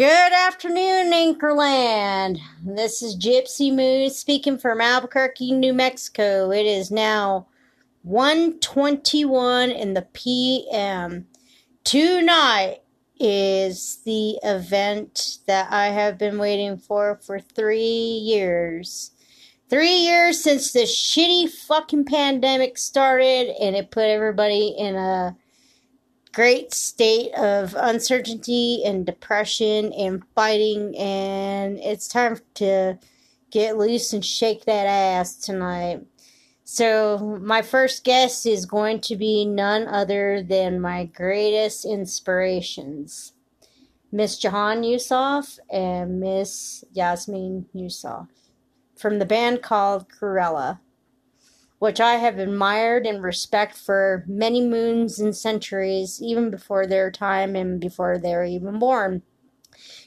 Good afternoon, Anchorland. This is Gypsy Moon speaking from Albuquerque, New Mexico. It is now 1:21 in the p.m. Tonight is the event that I have been waiting for for 3 years. 3 years since the shitty fucking pandemic started and it put everybody in a great state of uncertainty and depression and fighting, and it's time to get loose and shake that ass tonight. So, my first guest is going to be none other than my greatest inspirations Miss Jahan Yousaf and Miss Yasmine Yousaf from the band called Krewella which I have admired and respect for many moons and centuries, even before their time and before they were even born.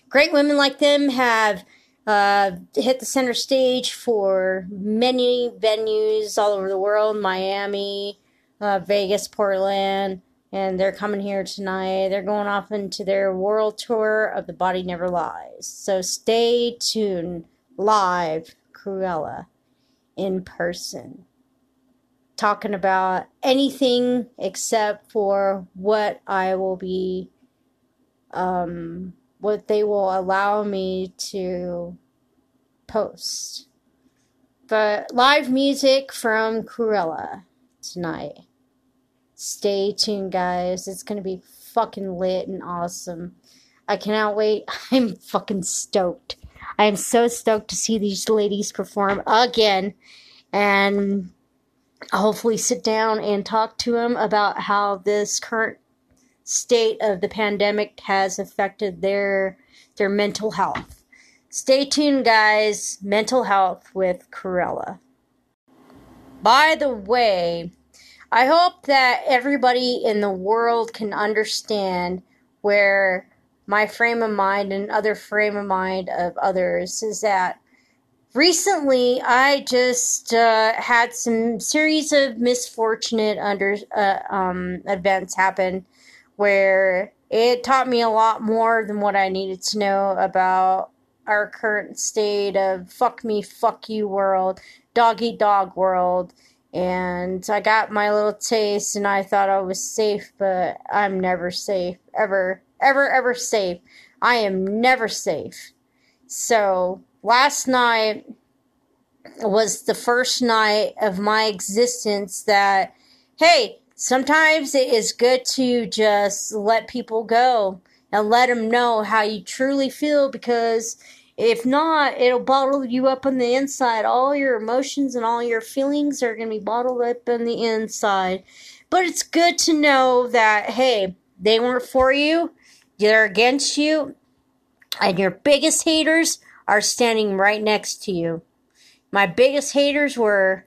Great women like them have uh, hit the center stage for many venues all over the world Miami, uh, Vegas, Portland, and they're coming here tonight. They're going off into their world tour of The Body Never Lies. So stay tuned. Live, Krewella, in person talking about anything except for what I will be, um, what they will allow me to post. But live music from Krewella tonight. Stay tuned, guys. It's to be fucking lit and awesome. I cannot wait. I'm fucking stoked. I am so stoked to see these ladies perform again. And hopefully sit down and talk to him about how this current state of the pandemic has affected their their mental health. Stay tuned, guys. Mental health with Krewella. By the way, I hope that everybody in the world can understand where my frame of mind and other frame of mind of others is that recently I just uh, had some series of misfortunate under uh, um, events happen where it taught me a lot more than what I needed to know about our current state of fuck me, fuck you world, dog eat dog world. And I got my little taste and I thought I was safe, but I'm never safe. Ever, ever, ever safe. I am never safe. So last night was the first night of my existence that, hey, sometimes it is good to just let people go and let them know how you truly feel because if not, it'll bottle you up on the inside. All your emotions and all your feelings are going to be bottled up on the inside. But it's good to know that, hey, they weren't for you, they're against you, and your biggest haters are standing right next to you. My biggest haters were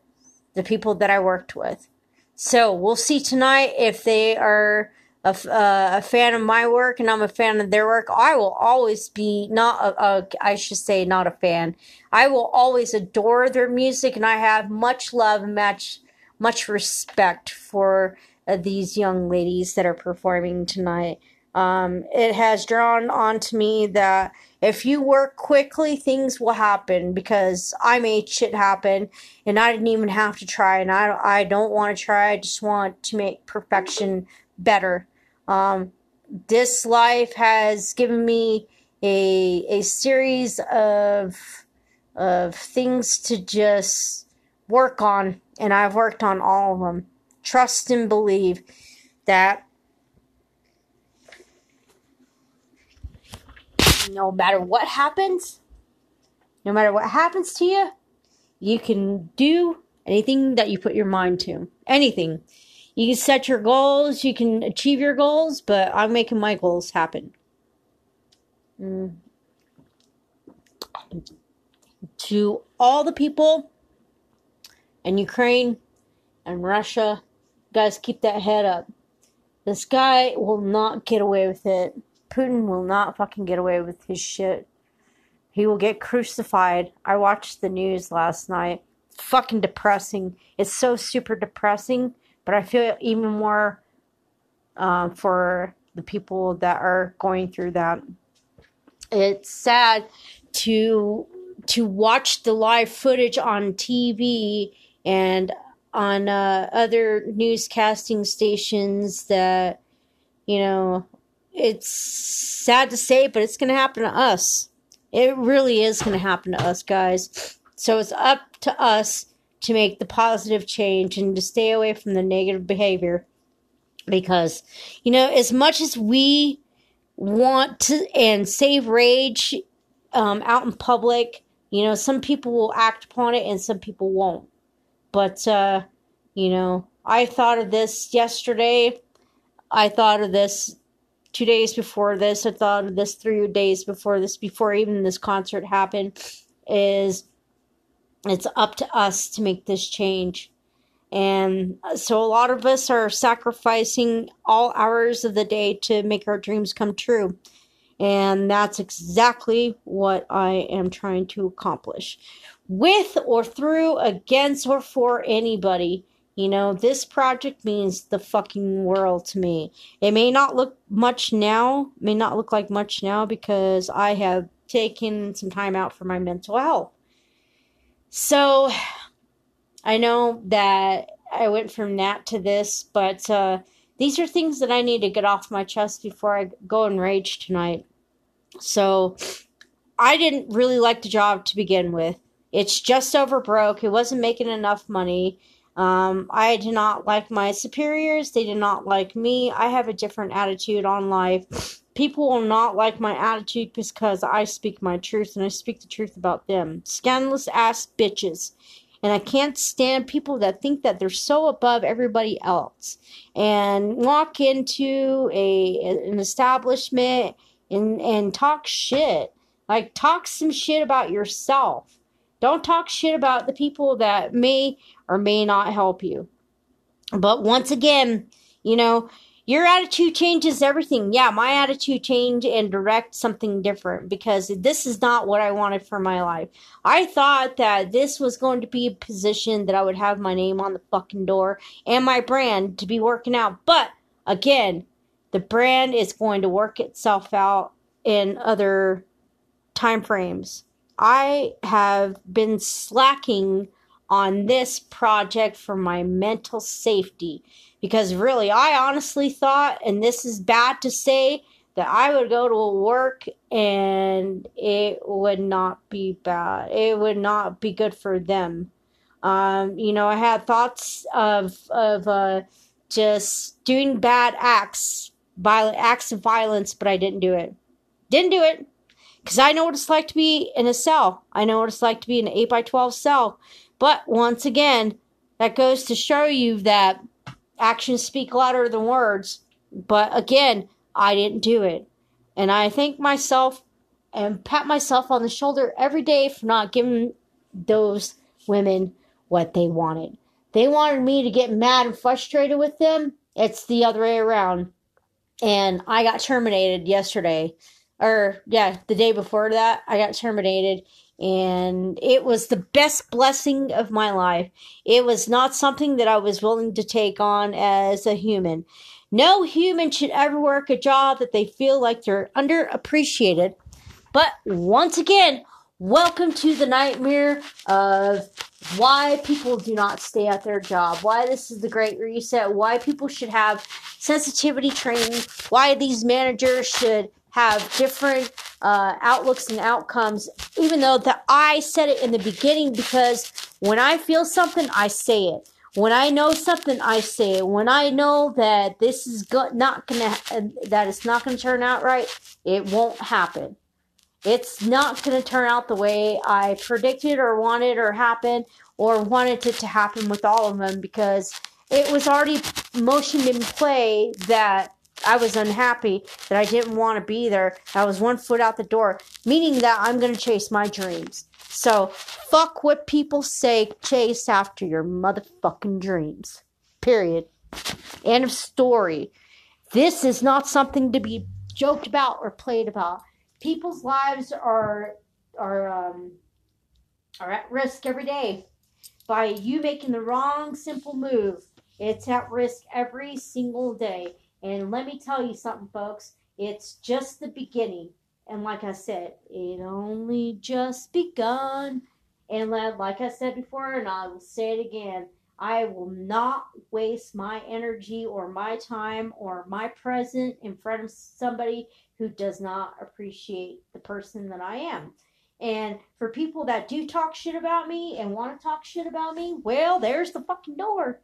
the people that I worked with. So we'll see tonight if they are a, uh, a fan of my work and I'm a fan of their work, I will always be not a, a, I should say not a fan. I will always adore their music and I have much love and much much respect for uh, these young ladies that are performing tonight. Um, it has drawn on to me that if you work quickly, things will happen because I made shit happen and I didn't even have to try and I, I don't want to try. I just want to make perfection better. Um, this life has given me a a series of of things to just work on, and I've worked on all of them. Trust and believe that no matter what happens, no matter what happens to you, you can do anything that you put your mind to. Anything you can set your goals, you can achieve your goals, but I'm making my goals happen. Mm. To all the people in Ukraine and Russia, guys, keep that head up. This guy will not get away with it. Putin will not fucking get away with his shit. He will get crucified. I watched the news last night. It's fucking depressing. It's so super depressing but I feel even more uh, for the people that are going through that. It's sad to to watch the live footage on TV and on uh, other newscasting stations that you know it's sad to say but it's going to happen to us it really is going to happen to us guys so it's up to us to make the positive change and to stay away from the negative behavior. Because, you know, as much as we want to and save rage um, out in public, you know, some people will act upon it and some people won't. But, uh, you know, I thought of this yesterday. I thought of this two days before this. I thought of this three days before this, before even this concert happened. Is it's up to us to make this change. And uh, so a lot of us are sacrificing all hours of the day to make our dreams come true. And that's exactly what I am trying to accomplish. With or through, against or for anybody. You know, this project means the fucking world to me. It may not look much now, may not look like much now because I have taken some time out for my mental health. So I know that I went from that to this, but uh, these are things that I need to get off my chest before I go and rage tonight. So I didn't really like the job to begin with. It's just over broke. It wasn't making enough money. Um, I did not like my superiors. They did not like me. I have a different attitude on life people will not like my attitude because I speak my truth and I speak the truth about them. Scandalous ass bitches. And I can't stand people that think that they're so above everybody else and walk into a an establishment and and talk shit. Like talk some shit about yourself. Don't talk shit about the people that may or may not help you. But once again, you know, your attitude changes everything. Yeah, my attitude changed and direct something different because this is not what I wanted for my life. I thought that this was going to be a position that I would have my name on the fucking door and my brand to be working out. But again, the brand is going to work itself out in other time frames. I have been slacking on this project for my mental safety because really I honestly thought and this is bad to say that I would go to work and it would not be bad. It would not be good for them. Um, you know, I had thoughts of of uh, just doing bad acts, violent acts of violence, but I didn't do it. Didn't do it because I know what it's like to be in a cell. I know what it's like to be in an eight by twelve cell. But once again, that goes to show you that actions speak louder than words. But again, I didn't do it. And I thank myself and pat myself on the shoulder every day for not giving those women what they wanted. They wanted me to get mad and frustrated with them. It's the other way around. And I got terminated yesterday. Or, yeah, the day before that, I got terminated. And it was the best blessing of my life. It was not something that I was willing to take on as a human. No human should ever work a job that they feel like they're underappreciated. But once again, welcome to the nightmare of why people do not stay at their job, why this is the great reset, why people should have sensitivity training, why these managers should have different uh, outlooks and outcomes, even though that I said it in the beginning because when I feel something, I say it. When I know something, I say it. When I know that this is go- not gonna, that it's not gonna turn out right, it won't happen. It's not gonna turn out the way I predicted or wanted or happen or wanted it to happen with all of them because it was already motioned in play that I was unhappy, that I didn't want to be there. I was one foot out the door, meaning that I'm going to chase my dreams. So, fuck what people say, chase after your motherfucking dreams. Period. End of story. This is not something to be joked about or played about. People's lives are are um, are at risk every day by you making the wrong simple move. It's at risk every single day. And let me tell you something, folks. It's just the beginning. And like I said, it only just begun. And like I said before, and I will say it again, I will not waste my energy or my time or my present in front of somebody who does not appreciate the person that I am. And for people that do talk shit about me and want to talk shit about me, well, there's the fucking door.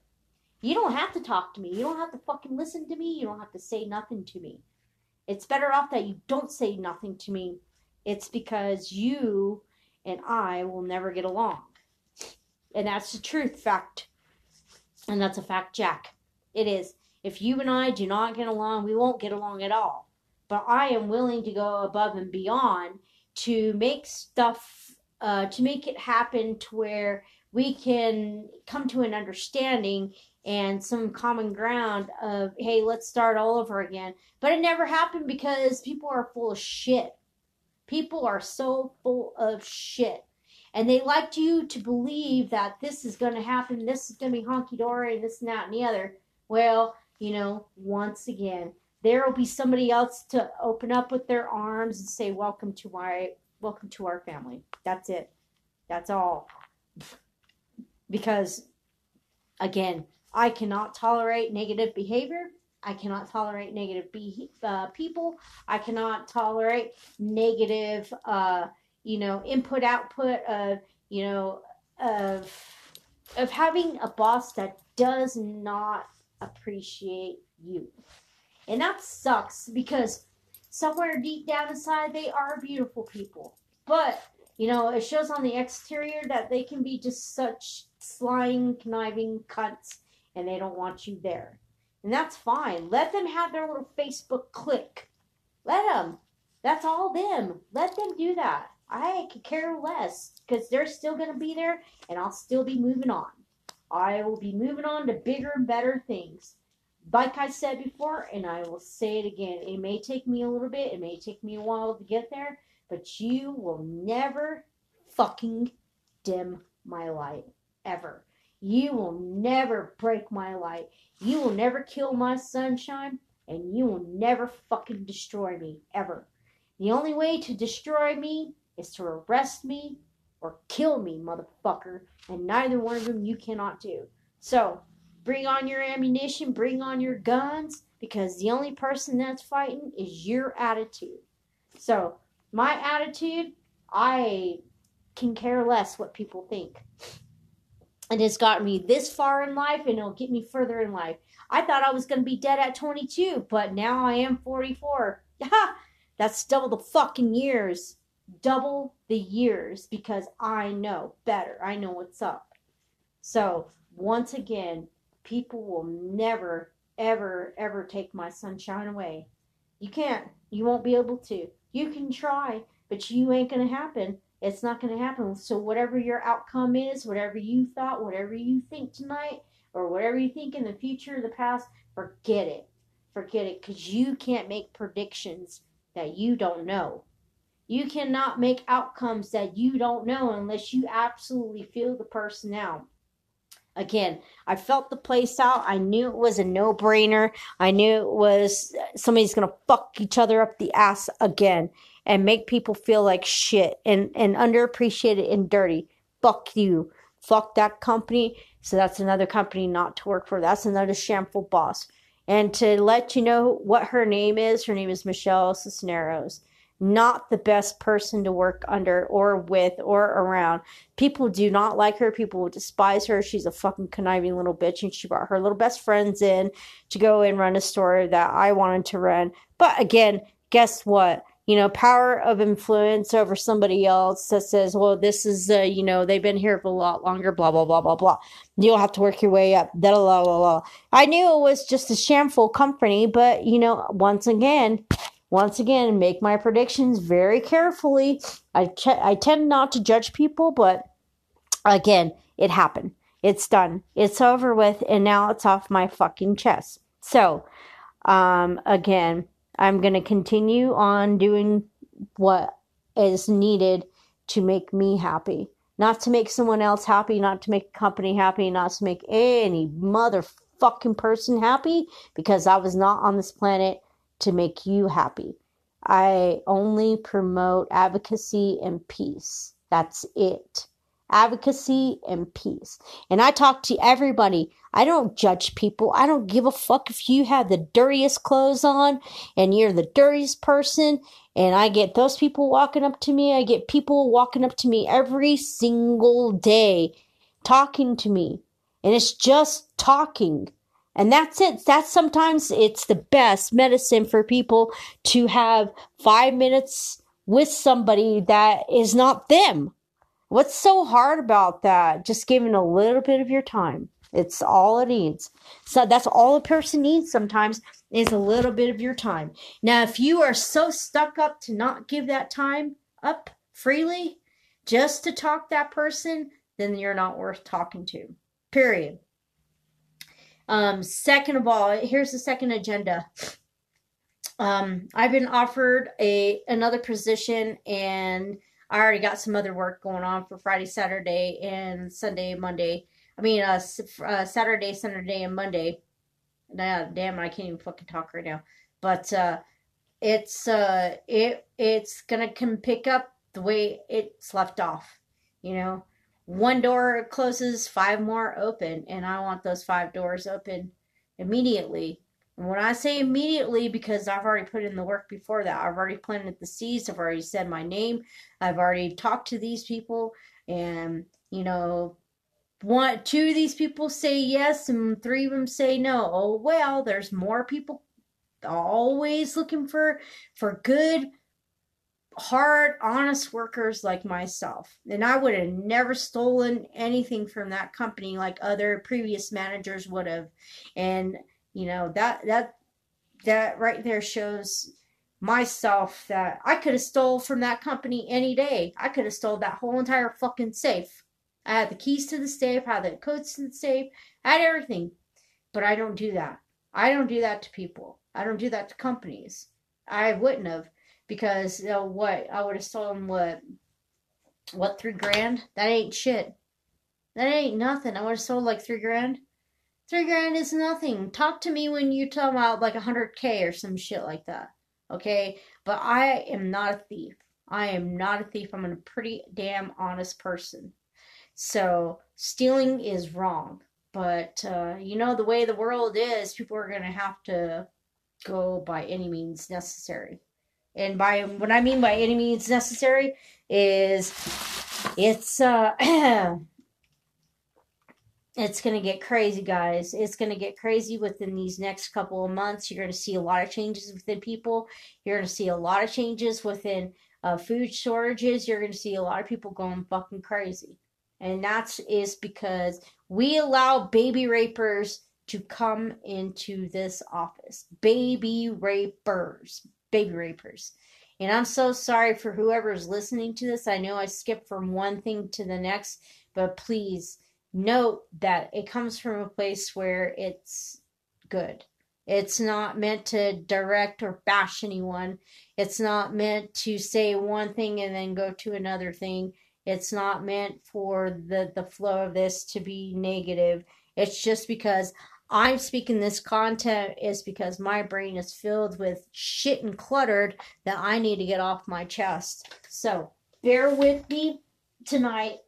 You don't have to talk to me. You don't have to fucking listen to me. You don't have to say nothing to me. It's better off that you don't say nothing to me. It's because you and I will never get along. And that's the truth fact. And that's a fact, Jack. It is. If you and I do not get along, we won't get along at all. But I am willing to go above and beyond to make stuff, uh, to make it happen to where we can come to an understanding and some common ground of hey let's start all over again. But it never happened because people are full of shit. People are so full of shit. And they like you to believe that this is going to happen this is going to be honky-dory and this and that and the other. Well you know once again there will be somebody else to open up with their arms and say welcome to my welcome to our family. That's it. That's all. Because again I cannot tolerate negative behavior. I cannot tolerate negative be- uh, people. I cannot tolerate negative, uh, you know, input output of, you know, of of having a boss that does not appreciate you, and that sucks because somewhere deep down inside they are beautiful people, but you know, it shows on the exterior that they can be just such slying, conniving cunts and they don't want you there. And that's fine. Let them have their little Facebook click. Let them. That's all them. Let them do that. I could care less because they're still going to be there and I'll still be moving on. I will be moving on to bigger and better things. Like I said before, and I will say it again, it may take me a little bit, it may take me a while to get there, but you will never fucking dim my light. Ever. You will never break my light. You will never kill my sunshine. And you will never fucking destroy me, ever. The only way to destroy me is to arrest me or kill me, motherfucker. And neither one of them you cannot do. So, bring on your ammunition, bring on your guns, because the only person that's fighting is your attitude. So, my attitude, I can care less what people think. It has gotten me this far in life and it'll get me further in life. I thought I was going to be dead at 22, but now I am 44. That's double the fucking years. Double the years because I know better. I know what's up. So, once again, people will never, ever, ever take my sunshine away. You can't. You won't be able to. You can try, but you ain't going to happen. It's not going to happen. So, whatever your outcome is, whatever you thought, whatever you think tonight, or whatever you think in the future, the past, forget it. Forget it because you can't make predictions that you don't know. You cannot make outcomes that you don't know unless you absolutely feel the person out. Again, I felt the place out. I knew it was a no brainer. I knew it was somebody's going to fuck each other up the ass again and make people feel like shit and, and underappreciated and dirty. Fuck you. Fuck that company. So that's another company not to work for. That's another shameful boss. And to let you know what her name is, her name is Michelle Cisneros not the best person to work under or with or around. People do not like her. People despise her. She's a fucking conniving little bitch. And she brought her little best friends in to go and run a store that I wanted to run. But again, guess what? You know, power of influence over somebody else that says, well, this is, uh, you know, they've been here for a lot longer, blah, blah, blah, blah, blah. You'll have to work your way up. Da, la, la, la. I knew it was just a shameful company, but, you know, once again, once again, make my predictions very carefully. I, ch- I tend not to judge people, but again, it happened. It's done. It's over with, and now it's off my fucking chest. So, um, again, I'm going to continue on doing what is needed to make me happy. Not to make someone else happy, not to make a company happy, not to make any motherfucking person happy, because I was not on this planet to make you happy. I only promote advocacy and peace. That's it. Advocacy and peace. And I talk to everybody. I don't judge people. I don't give a fuck if you have the dirtiest clothes on and you're the dirtiest person. And I get those people walking up to me. I get people walking up to me every single day talking to me. And it's just talking. And that's it. That's sometimes it's the best medicine for people to have five minutes with somebody that is not them. What's so hard about that? Just giving a little bit of your time. It's all it needs. So that's all a person needs sometimes is a little bit of your time. Now, if you are so stuck up to not give that time up freely just to talk that person, then you're not worth talking to. Period. Um, second of all, here's the second agenda. Um, I've been offered a another position, and I already got some other work going on for Friday, Saturday, and Sunday, Monday. I mean, uh, uh Saturday, Sunday, and Monday. Nah, damn, I can't even fucking talk right now. But uh, it's uh, it it's gonna come pick up the way it's left off. You know, one door closes, five more open, and I want those five doors open immediately. When I say immediately, because I've already put in the work before that, I've already planted the seeds, I've already said my name, I've already talked to these people, and you know, one, two of these people say yes, and three of them say no. Oh well, there's more people always looking for for good hard, honest workers like myself. And I would have never stolen anything from that company like other previous managers would have. And you know, that that that right there shows myself that I could have stole from that company any day. I could have stole that whole entire fucking safe. I had the keys to the safe, I had the codes to the safe, I had everything. But I don't do that. I don't do that to people. I don't do that to companies. I wouldn't have because you know, what I would have stolen what what three grand? That ain't shit. That ain't nothing. I would have sold like three grand. Three grand is nothing. Talk to me when you talk about like a hundred K or some shit like that. Okay? But I am not a thief. I am not a thief. I'm a pretty damn honest person. So stealing is wrong. But, uh, you know, the way the world is, people are to have to go by any means necessary. And by what I mean by any means necessary is it's uh it's going to get crazy guys. It's going to get crazy within these next couple of months. You're going to see a lot of changes within people. You're going to see a lot of changes within uh, food shortages. You're going to see a lot of people going fucking crazy. And that's is because we allow baby rapers to come into this office. Baby rapers. Baby rapers. And i'm so sorry for whoever's listening to this. I know i skipped from one thing to the next but please note that it comes from a place where it's good. It's not meant to direct or bash anyone. It's not meant to say one thing and then go to another thing. It's not meant for the, the flow of this to be negative. It's just because I'm speaking this content is because my brain is filled with shit and cluttered that I need to get off my chest. So bear with me tonight.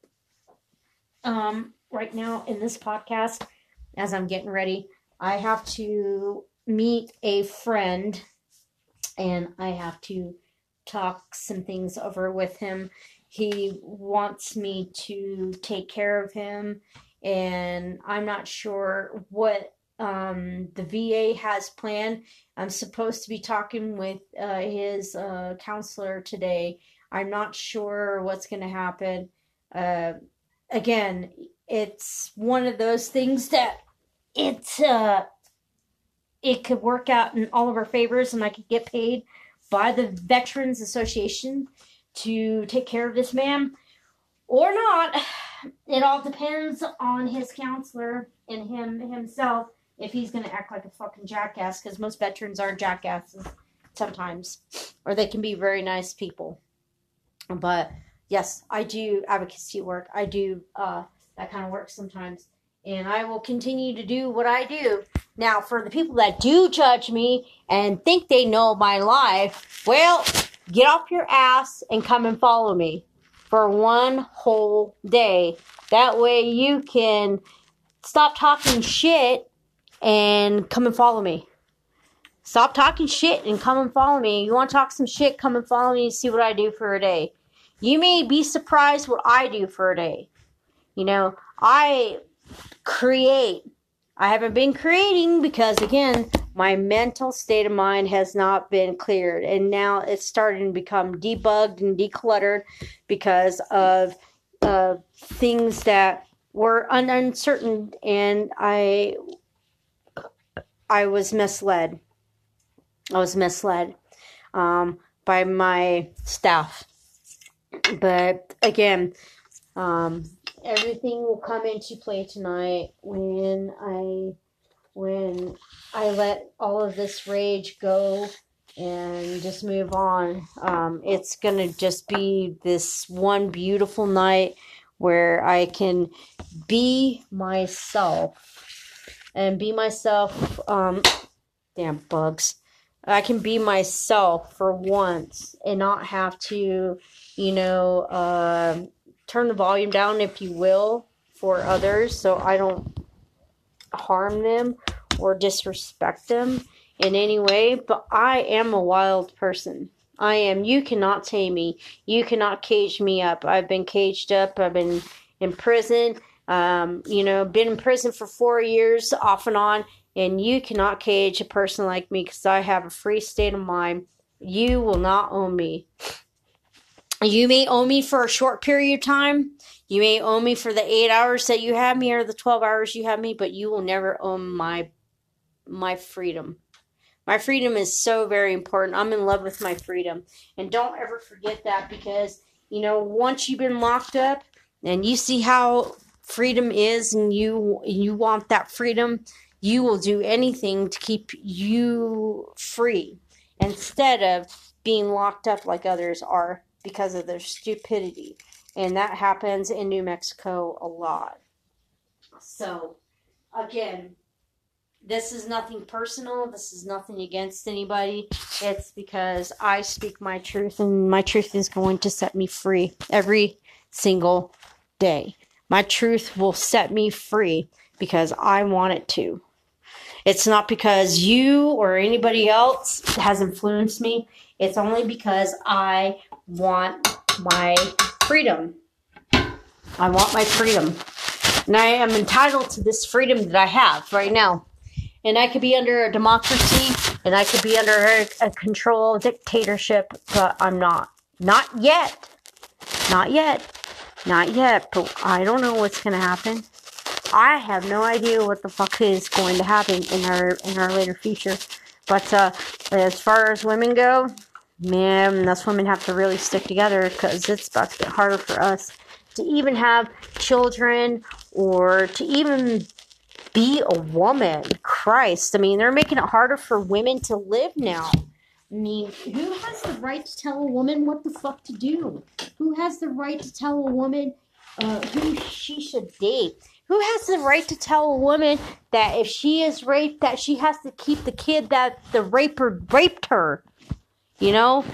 Um, right now in this podcast as I'm getting ready. I have to meet a friend and I have to talk some things over with him. He wants me to take care of him, and I'm not sure what um, the VA has planned. I'm supposed to be talking with uh, his uh, counselor today. I'm not sure what's going to happen. Uh, again, it's one of those things that it's uh it could work out in all of our favors and I could get paid by the Veterans Association to take care of this man or not. It all depends on his counselor and him himself if he's going to act like a fucking jackass because most veterans are jackasses sometimes or they can be very nice people. But yes, I do advocacy work. I do uh, that kind of works sometimes. And I will continue to do what I do. Now, for the people that do judge me and think they know my life, well, get off your ass and come and follow me for one whole day. That way you can stop talking shit and come and follow me. Stop talking shit and come and follow me. You want to talk some shit, come and follow me and see what I do for a day. You may be surprised what I do for a day. You know, I create. I haven't been creating because, again, my mental state of mind has not been cleared. And now it's starting to become debugged and decluttered because of uh, things that were un- uncertain and I I was misled. I was misled um, by my staff. But again, um, everything will come into play tonight when I when I let all of this rage go and just move on. Um, it's gonna just be this one beautiful night where I can be myself and be myself. Um, damn bugs. I can be myself for once and not have to, you know, uh, turn the volume down, if you will, for others so I don't harm them or disrespect them in any way. But I am a wild person. I am. You cannot tame me. You cannot cage me up. I've been caged up. I've been in prison. Um, you know, been in prison for four years off and on. And you cannot cage a person like me because I have a free state of mind. You will not own me. You may owe me for a short period of time. You may owe me for the eight hours that you have me or the 12 hours you have me, but you will never own my my freedom. My freedom is so very important. I'm in love with my freedom. And don't ever forget that because, you know, once you've been locked up and you see how freedom is and you you want that freedom, you will do anything to keep you free instead of being locked up like others are because of their stupidity. And that happens in New Mexico a lot. So, again, this is nothing personal. This is nothing against anybody. It's because I speak my truth, and my truth is going to set me free every single day. My truth will set me free because I want it to. It's not because you or anybody else has influenced me. It's only because I want my freedom. I want my freedom. And I am entitled to this freedom that I have right now. And I could be under a democracy and I could be under a, a control dictatorship, but I'm not. Not yet. Not yet. Not yet. But I don't know what's going to happen. I have no idea what the fuck is going to happen in our in our later future. But uh, as far as women go, man, us women have to really stick together because it's about to get harder for us to even have children or to even be a woman. Christ, I mean, they're making it harder for women to live now. I mean, who has the right to tell a woman what the fuck to do? Who has the right to tell a woman uh, who she should date? Who has the right to tell a woman that if she is raped, that she has to keep the kid that the raper raped her? You know,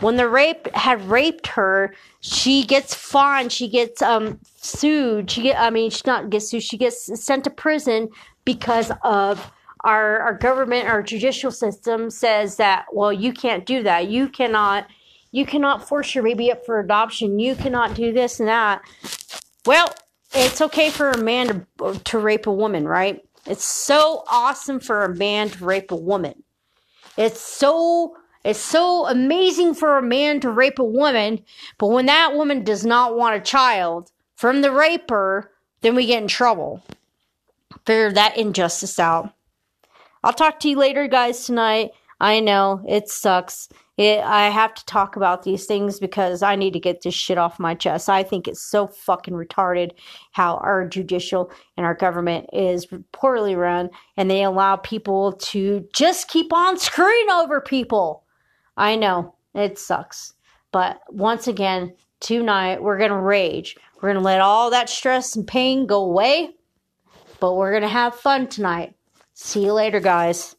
when the rape had raped her, she gets fined. She gets um sued. She get, I mean, she not gets sued. She gets sent to prison because of our our government, our judicial system says that. Well, you can't do that. You cannot. You cannot force your baby up for adoption. You cannot do this and that. Well, it's okay for a man to, to rape a woman, right? It's so awesome for a man to rape a woman. It's so it's so amazing for a man to rape a woman, but when that woman does not want a child from the raper, then we get in trouble. Figure that injustice out. I'll talk to you later, guys, tonight. I know it sucks. It, I have to talk about these things because I need to get this shit off my chest. I think it's so fucking retarded how our judicial and our government is poorly run and they allow people to just keep on screwing over people. I know it sucks. But once again, tonight we're going to rage. We're going to let all that stress and pain go away, but we're going to have fun tonight. See you later, guys.